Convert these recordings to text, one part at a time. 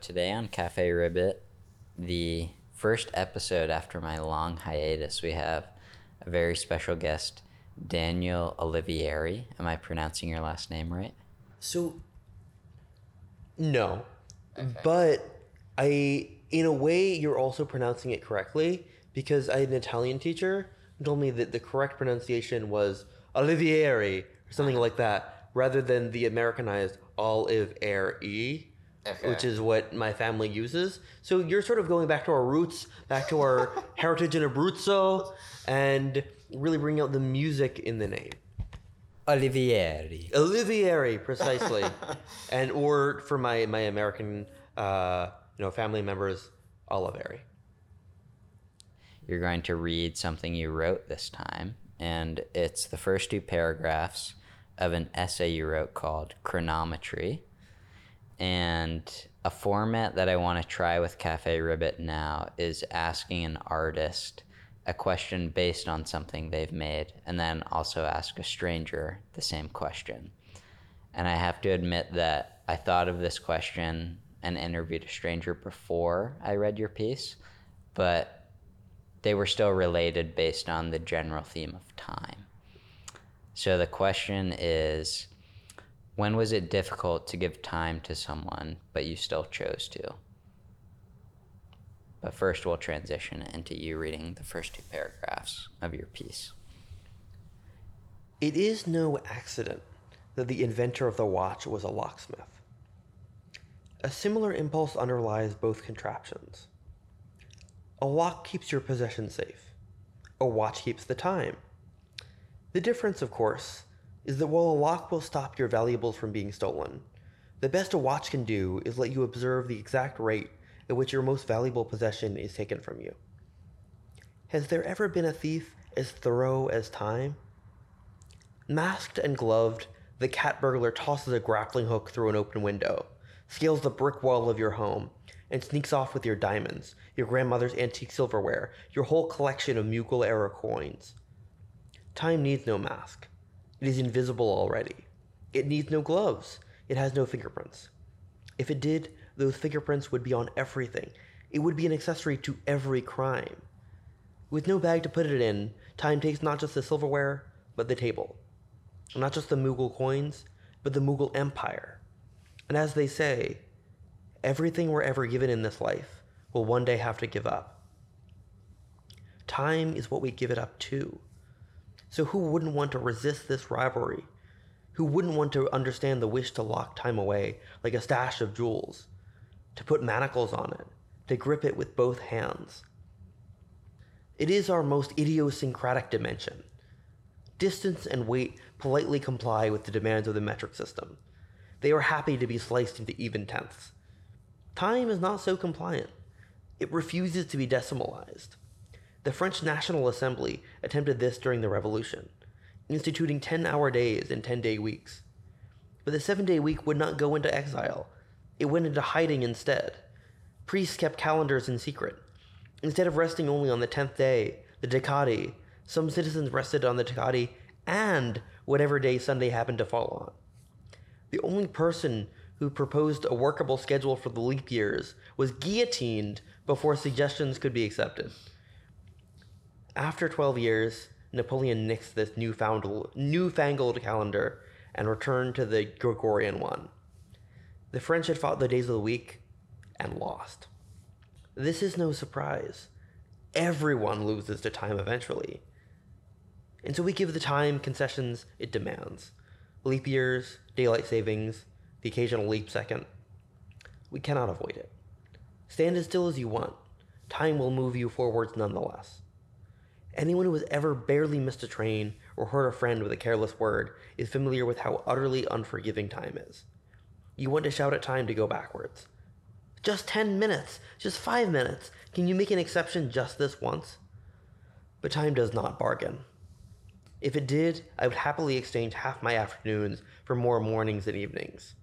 today on Cafe Ribbit, the first episode after my long hiatus, we have a very special guest, Daniel Olivieri. Am I pronouncing your last name right? So, no. But I, in a way, you're also pronouncing it correctly because I had an Italian teacher who told me that the correct pronunciation was Olivieri or something uh-huh. like that, rather than the Americanized Olive Air E, Okay. which is what my family uses. So you're sort of going back to our roots, back to our heritage in Abruzzo, and really bringing out the music in the name. Olivieri. Olivieri, precisely, and or for my my American uh, you know family members, Oliveri. You're going to read something you wrote this time, and it's the first two paragraphs of an essay you wrote called Chronometry. And a format that I want to try with Cafe Ribbit now is asking an artist a question based on something they've made, and then also ask a stranger the same question. And I have to admit that I thought of this question and interviewed a stranger before I read your piece, but they were still related based on the general theme of time. So the question is when was it difficult to give time to someone, but you still chose to? But first, we'll transition into you reading the first two paragraphs of your piece. It is no accident that the inventor of the watch was a locksmith. A similar impulse underlies both contraptions. A lock keeps your possession safe. A watch keeps the time. The difference, of course, is that while a lock will stop your valuables from being stolen, the best a watch can do is let you observe the exact rate at which your most valuable possession is taken from you. Has there ever been a thief as thorough as time? Masked and gloved, the cat burglar tosses a grappling hook through an open window, scales the brick wall of your home, and sneaks off with your diamonds, your grandmother's antique silverware, your whole collection of Mughal era coins. Time needs no mask. It is invisible already. It needs no gloves. It has no fingerprints. If it did, those fingerprints would be on everything. It would be an accessory to every crime. With no bag to put it in, time takes not just the silverware, but the table. Not just the Mughal coins, but the Mughal Empire. And as they say, everything we're ever given in this life will one day have to give up. Time is what we give it up to. So who wouldn't want to resist this rivalry? Who wouldn't want to understand the wish to lock time away like a stash of jewels? To put manacles on it, to grip it with both hands. It is our most idiosyncratic dimension. Distance and weight politely comply with the demands of the metric system. They are happy to be sliced into even tenths. Time is not so compliant. It refuses to be decimalized. The French National Assembly attempted this during the Revolution, instituting 10 hour days and 10 day weeks. But the seven day week would not go into exile, it went into hiding instead. Priests kept calendars in secret. Instead of resting only on the 10th day, the Decadi, some citizens rested on the Decadi and whatever day Sunday happened to fall on. The only person who proposed a workable schedule for the leap years was guillotined before suggestions could be accepted. After 12 years, Napoleon nixed this newfound, newfangled calendar and returned to the Gregorian one. The French had fought the days of the week and lost. This is no surprise. Everyone loses to time eventually. And so we give the time concessions it demands leap years, daylight savings, the occasional leap second. We cannot avoid it. Stand as still as you want. Time will move you forwards nonetheless. Anyone who has ever barely missed a train or hurt a friend with a careless word is familiar with how utterly unforgiving time is. You want to shout at time to go backwards. Just 10 minutes, just 5 minutes. Can you make an exception just this once? But time does not bargain. If it did, I would happily exchange half my afternoons for more mornings and evenings.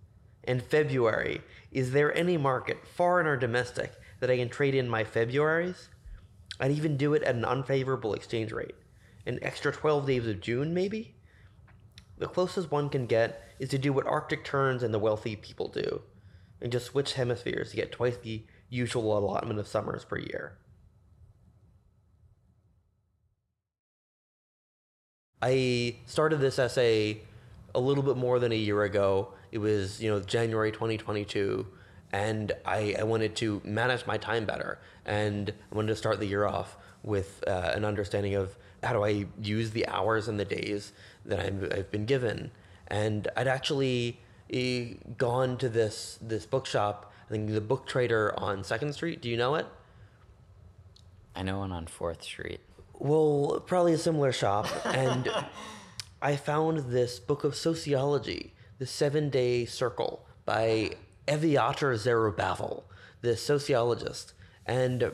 In February, is there any market, foreign or domestic, that I can trade in my Februaries? I'd even do it at an unfavorable exchange rate. An extra 12 days of June, maybe? The closest one can get is to do what Arctic terns and the wealthy people do and just switch hemispheres to get twice the usual allotment of summers per year. I started this essay a little bit more than a year ago. It was, you know, January 2022, and I, I wanted to manage my time better. And I wanted to start the year off with uh, an understanding of how do I use the hours and the days that I'm, I've been given. And I'd actually eh, gone to this this bookshop, I think the Book Trader on Second Street. Do you know it? I know one on Fourth Street. Well, probably a similar shop. And I found this book of sociology, The Seven Day Circle by Eviatar Zerubavel, this sociologist. And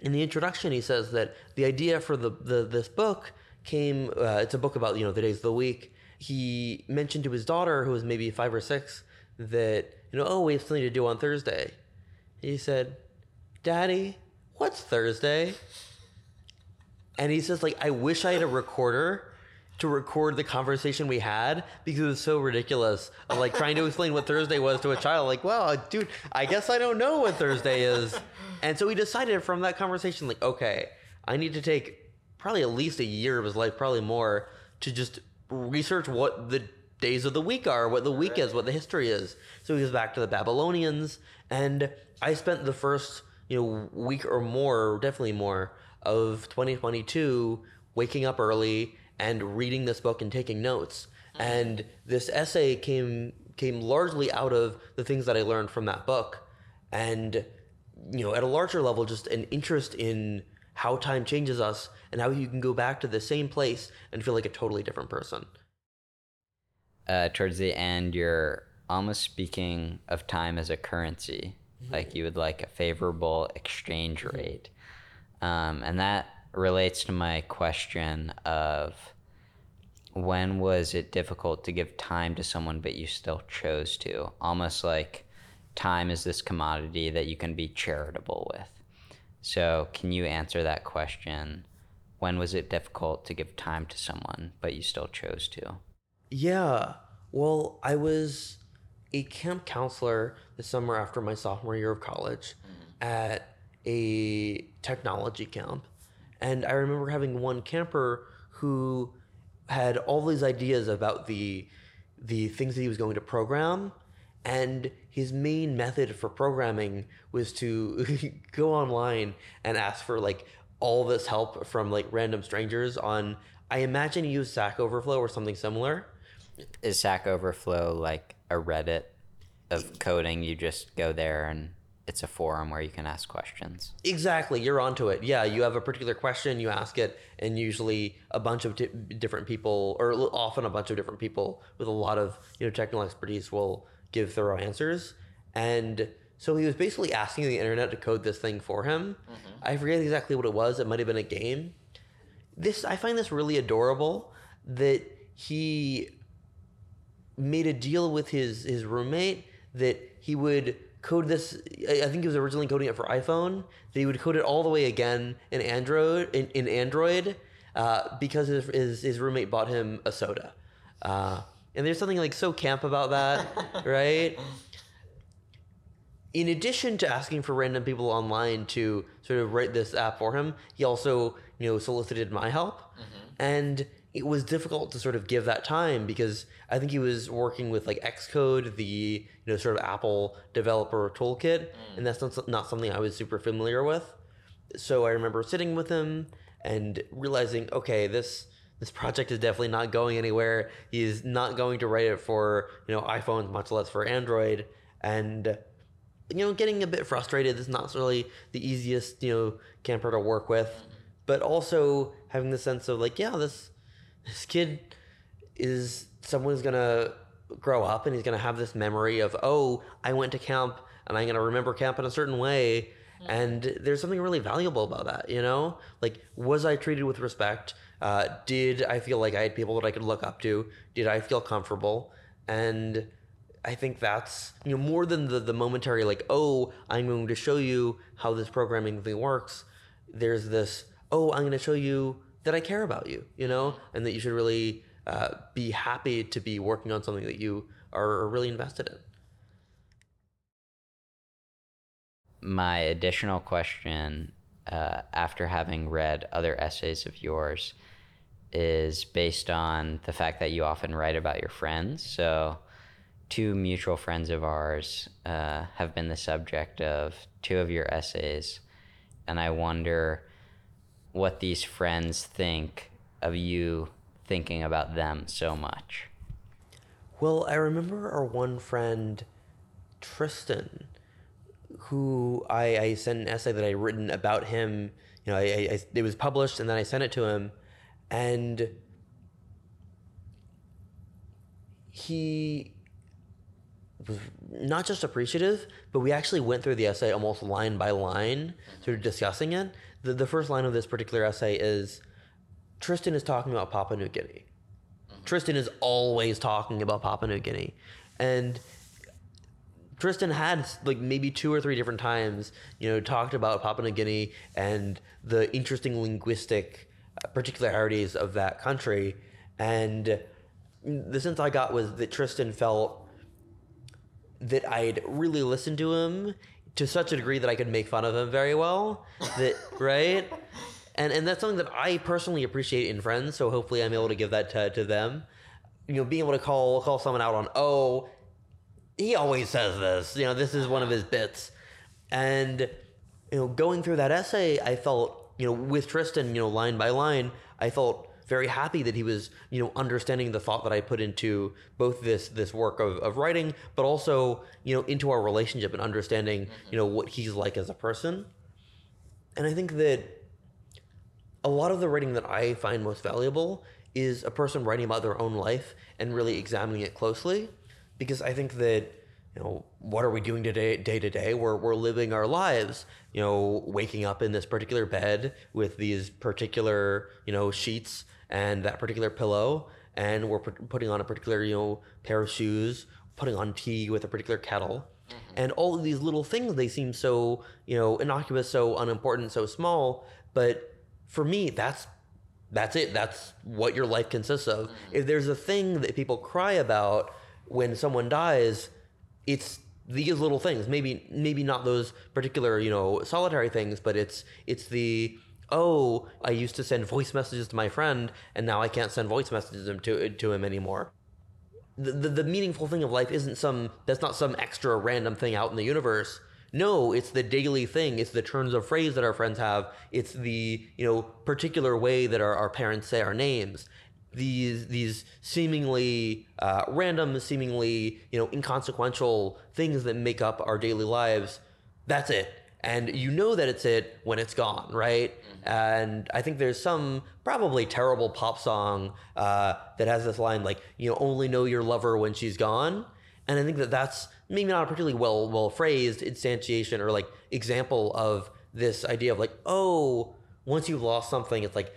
in the introduction, he says that the idea for the, the this book came. Uh, it's a book about you know the days of the week. He mentioned to his daughter, who was maybe five or six, that you know, oh, we have something to do on Thursday. He said, "Daddy, what's Thursday?" And he says, like, I wish I had a recorder to record the conversation we had because it was so ridiculous of like trying to explain what Thursday was to a child. Like, well, dude, I guess I don't know what Thursday is. And so we decided from that conversation, like, okay, I need to take probably at least a year of his life, probably more, to just research what the days of the week are, what the week is, what the history is. So he goes back to the Babylonians, and I spent the first you know week or more, definitely more, of 2022 waking up early and reading this book and taking notes. And this essay came came largely out of the things that I learned from that book, and you know, at a larger level, just an interest in how time changes us and how you can go back to the same place and feel like a totally different person. Uh, towards the end, you're almost speaking of time as a currency, like you would like a favorable exchange rate. Um, and that relates to my question of when was it difficult to give time to someone but you still chose to? Almost like time is this commodity that you can be charitable with. So, can you answer that question? When was it difficult to give time to someone but you still chose to? Yeah. Well, I was a camp counselor the summer after my sophomore year of college mm-hmm. at a technology camp. And I remember having one camper who had all these ideas about the the things that he was going to program and his main method for programming was to go online and ask for like all this help from like random strangers on I imagine he used Stack Overflow or something similar. Is Stack Overflow like a Reddit of coding? You just go there and it's a forum where you can ask questions. Exactly, you're onto it. Yeah, you have a particular question, you ask it, and usually a bunch of di- different people, or often a bunch of different people with a lot of you know technical expertise, will give thorough answers. And so he was basically asking the internet to code this thing for him. Mm-hmm. I forget exactly what it was. It might have been a game. This I find this really adorable that he made a deal with his his roommate that he would code this I think he was originally coding it for iPhone. That he would code it all the way again in Android in, in Android uh, because his, his his roommate bought him a soda. Uh, and there's something like so camp about that right? In addition to asking for random people online to sort of write this app for him, he also, you know, solicited my help. And it was difficult to sort of give that time because I think he was working with like Xcode, the, you know, sort of Apple developer toolkit, mm. and that's not, not something I was super familiar with. So I remember sitting with him and realizing, okay, this this project is definitely not going anywhere. He's not going to write it for, you know, iPhones, much less for Android. And you know, getting a bit frustrated. This is not really the easiest, you know, camper to work with, mm-hmm. but also having the sense of like, yeah, this this kid is someone's gonna grow up and he's gonna have this memory of, oh, I went to camp and I'm gonna remember camp in a certain way. And there's something really valuable about that, you know? Like, was I treated with respect? Uh, did I feel like I had people that I could look up to? Did I feel comfortable? And I think that's you know more than the the momentary like oh I'm going to show you how this programming thing works. There's this oh I'm going to show you that I care about you, you know, and that you should really uh, be happy to be working on something that you are really invested in. my additional question, uh, after having read other essays of yours, is based on the fact that you often write about your friends. So, two mutual friends of ours uh, have been the subject of two of your essays, and I wonder what these friends think of you thinking about them so much. Well, I remember our one friend, Tristan, who I, I sent an essay that I written about him. You know, I, I, it was published, and then I sent it to him, and he was not just appreciative, but we actually went through the essay almost line by line, sort of discussing it. The, the first line of this particular essay is Tristan is talking about Papua New Guinea. Tristan is always talking about Papua New Guinea. And Tristan had like maybe two or three different times, you know, talked about Papua New Guinea and the interesting linguistic uh, particularities of that country. And the sense I got was that Tristan felt that I'd really listened to him to such a degree that I could make fun of him very well. That right? And and that's something that I personally appreciate in friends, so hopefully I'm able to give that to, to them. You know, being able to call call someone out on, oh, he always says this. You know, this is one of his bits. And you know, going through that essay, I felt, you know, with Tristan, you know, line by line, I felt very happy that he was, you know, understanding the thought that I put into both this this work of, of writing, but also, you know, into our relationship and understanding, mm-hmm. you know, what he's like as a person. And I think that a lot of the writing that I find most valuable is a person writing about their own life and really examining it closely because I think that you know what are we doing today day to day? We're, we're living our lives you know waking up in this particular bed with these particular you know sheets and that particular pillow. And we're putting on a particular you know pair of shoes putting on tea with a particular kettle. Mm-hmm. And all of these little things they seem so you know innocuous so unimportant so small. But for me, that's that's it. That's what your life consists of. Mm-hmm. If there's a thing that people cry about when someone dies, it's these little things. Maybe maybe not those particular, you know, solitary things, but it's it's the oh, I used to send voice messages to my friend and now I can't send voice messages to to him anymore. The, the, the meaningful thing of life isn't some that's not some extra random thing out in the universe no, it's the daily thing. It's the turns of phrase that our friends have. It's the you know particular way that our, our parents say our names. These these seemingly uh, random, seemingly you know inconsequential things that make up our daily lives. That's it. And you know that it's it when it's gone, right? Mm-hmm. And I think there's some probably terrible pop song uh, that has this line like, you know, only know your lover when she's gone. And I think that that's maybe not a particularly well well phrased instantiation or like example of this idea of like oh once you've lost something it's like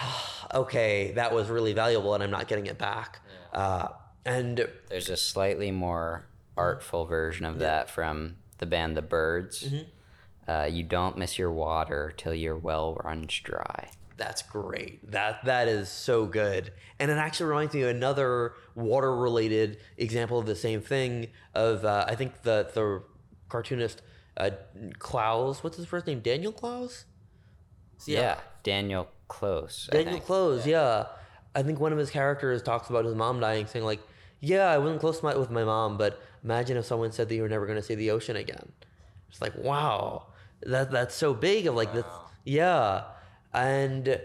okay that was really valuable and i'm not getting it back yeah. uh, and there's a slightly more artful version of yeah. that from the band the Byrds. mm-hmm. uh, you don't miss your water till your well runs dry that's great. That that is so good. And it actually reminds me of another water related example of the same thing. Of uh, I think the the cartoonist uh, Clowes. What's his first name? Daniel Klaus. Yeah, yeah Daniel Clowes. Daniel Clowes. Yeah. yeah. I think one of his characters talks about his mom dying, saying like, "Yeah, I wasn't close my, with my mom, but imagine if someone said that you were never going to see the ocean again." It's like, wow, that that's so big. Of like wow. this, yeah and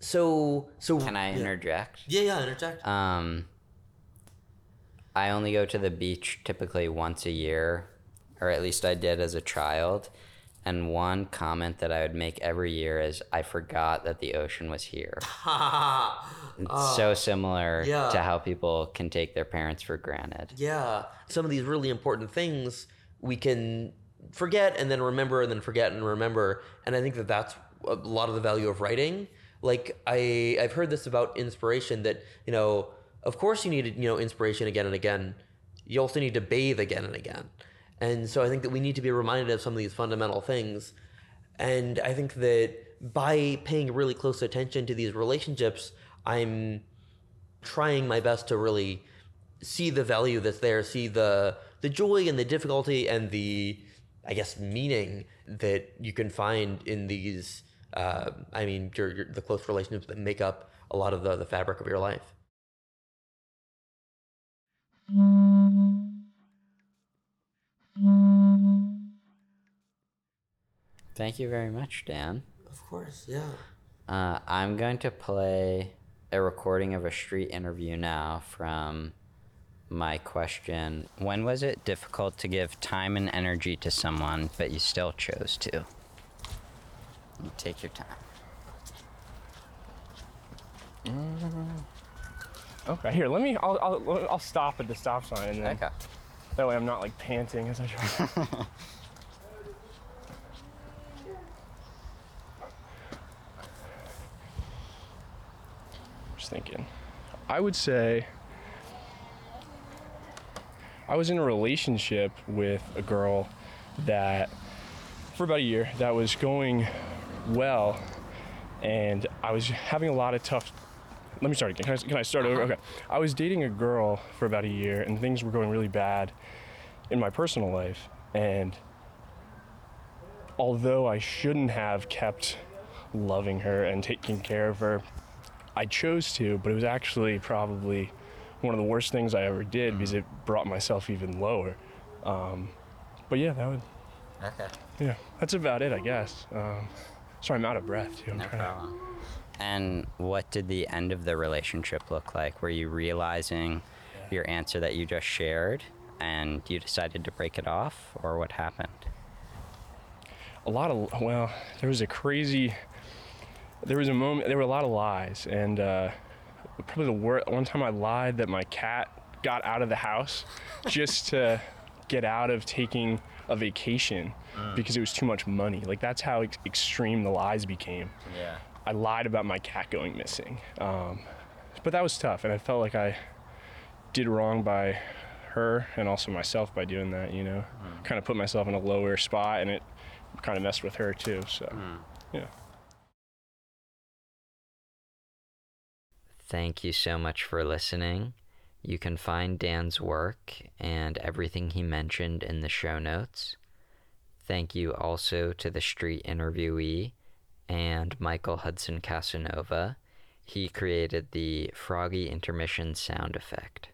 so so can i interject yeah yeah interject um i only go to the beach typically once a year or at least i did as a child and one comment that i would make every year is i forgot that the ocean was here it's uh, so similar yeah. to how people can take their parents for granted yeah some of these really important things we can forget and then remember and then forget and remember and i think that that's a lot of the value of writing. Like I I've heard this about inspiration that you know of course you need you know inspiration again and again. You also need to bathe again and again. And so I think that we need to be reminded of some of these fundamental things. And I think that by paying really close attention to these relationships, I'm trying my best to really see the value that's there, see the the joy and the difficulty and the I guess, meaning that you can find in these. Uh, I mean, your, your, the close relationships that make up a lot of the, the fabric of your life. Thank you very much, Dan. Of course, yeah. Uh, I'm going to play a recording of a street interview now from my question When was it difficult to give time and energy to someone, but you still chose to? You take your time. Okay, here. Let me. I'll, I'll, I'll stop at the stop sign, and then Okay. that way I'm not like panting as I drive. thinking. I would say I was in a relationship with a girl that for about a year that was going well, and I was having a lot of tough let me start again. Can I, can I start over? Uh-huh. Okay. I was dating a girl for about a year, and things were going really bad in my personal life. And although I shouldn't have kept loving her and taking care of her, I chose to, but it was actually probably one of the worst things I ever did because it brought myself even lower. Um, but yeah, that would, Okay. yeah, that's about it, I guess. Um, sorry, I'm out of breath too. I'm No trying to- And what did the end of the relationship look like? Were you realizing your answer that you just shared and you decided to break it off, or what happened? a lot of well there was a crazy there was a moment there were a lot of lies and uh, probably the worst one time i lied that my cat got out of the house just to get out of taking a vacation because it was too much money. Like that's how ex- extreme the lies became. Yeah. i lied about my cat going missing um, but that was tough and i felt like i did wrong by her and also myself by doing that you know? Kind of put myself in a lower spot and it kind of messed with her too so yeah Thank you so much for listening. You can find Dan's work and everything he mentioned in the show notes. Thank you also to the street interviewee and Michael Hudson Casanova. He created the froggy intermission sound effect.